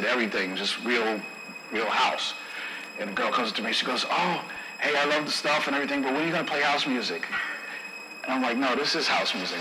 Acid, everything, just real, real house. And the girl comes to me, she goes, oh, hey, I love the stuff and everything, but when are you gonna play house music? And I'm like, no, this is house music.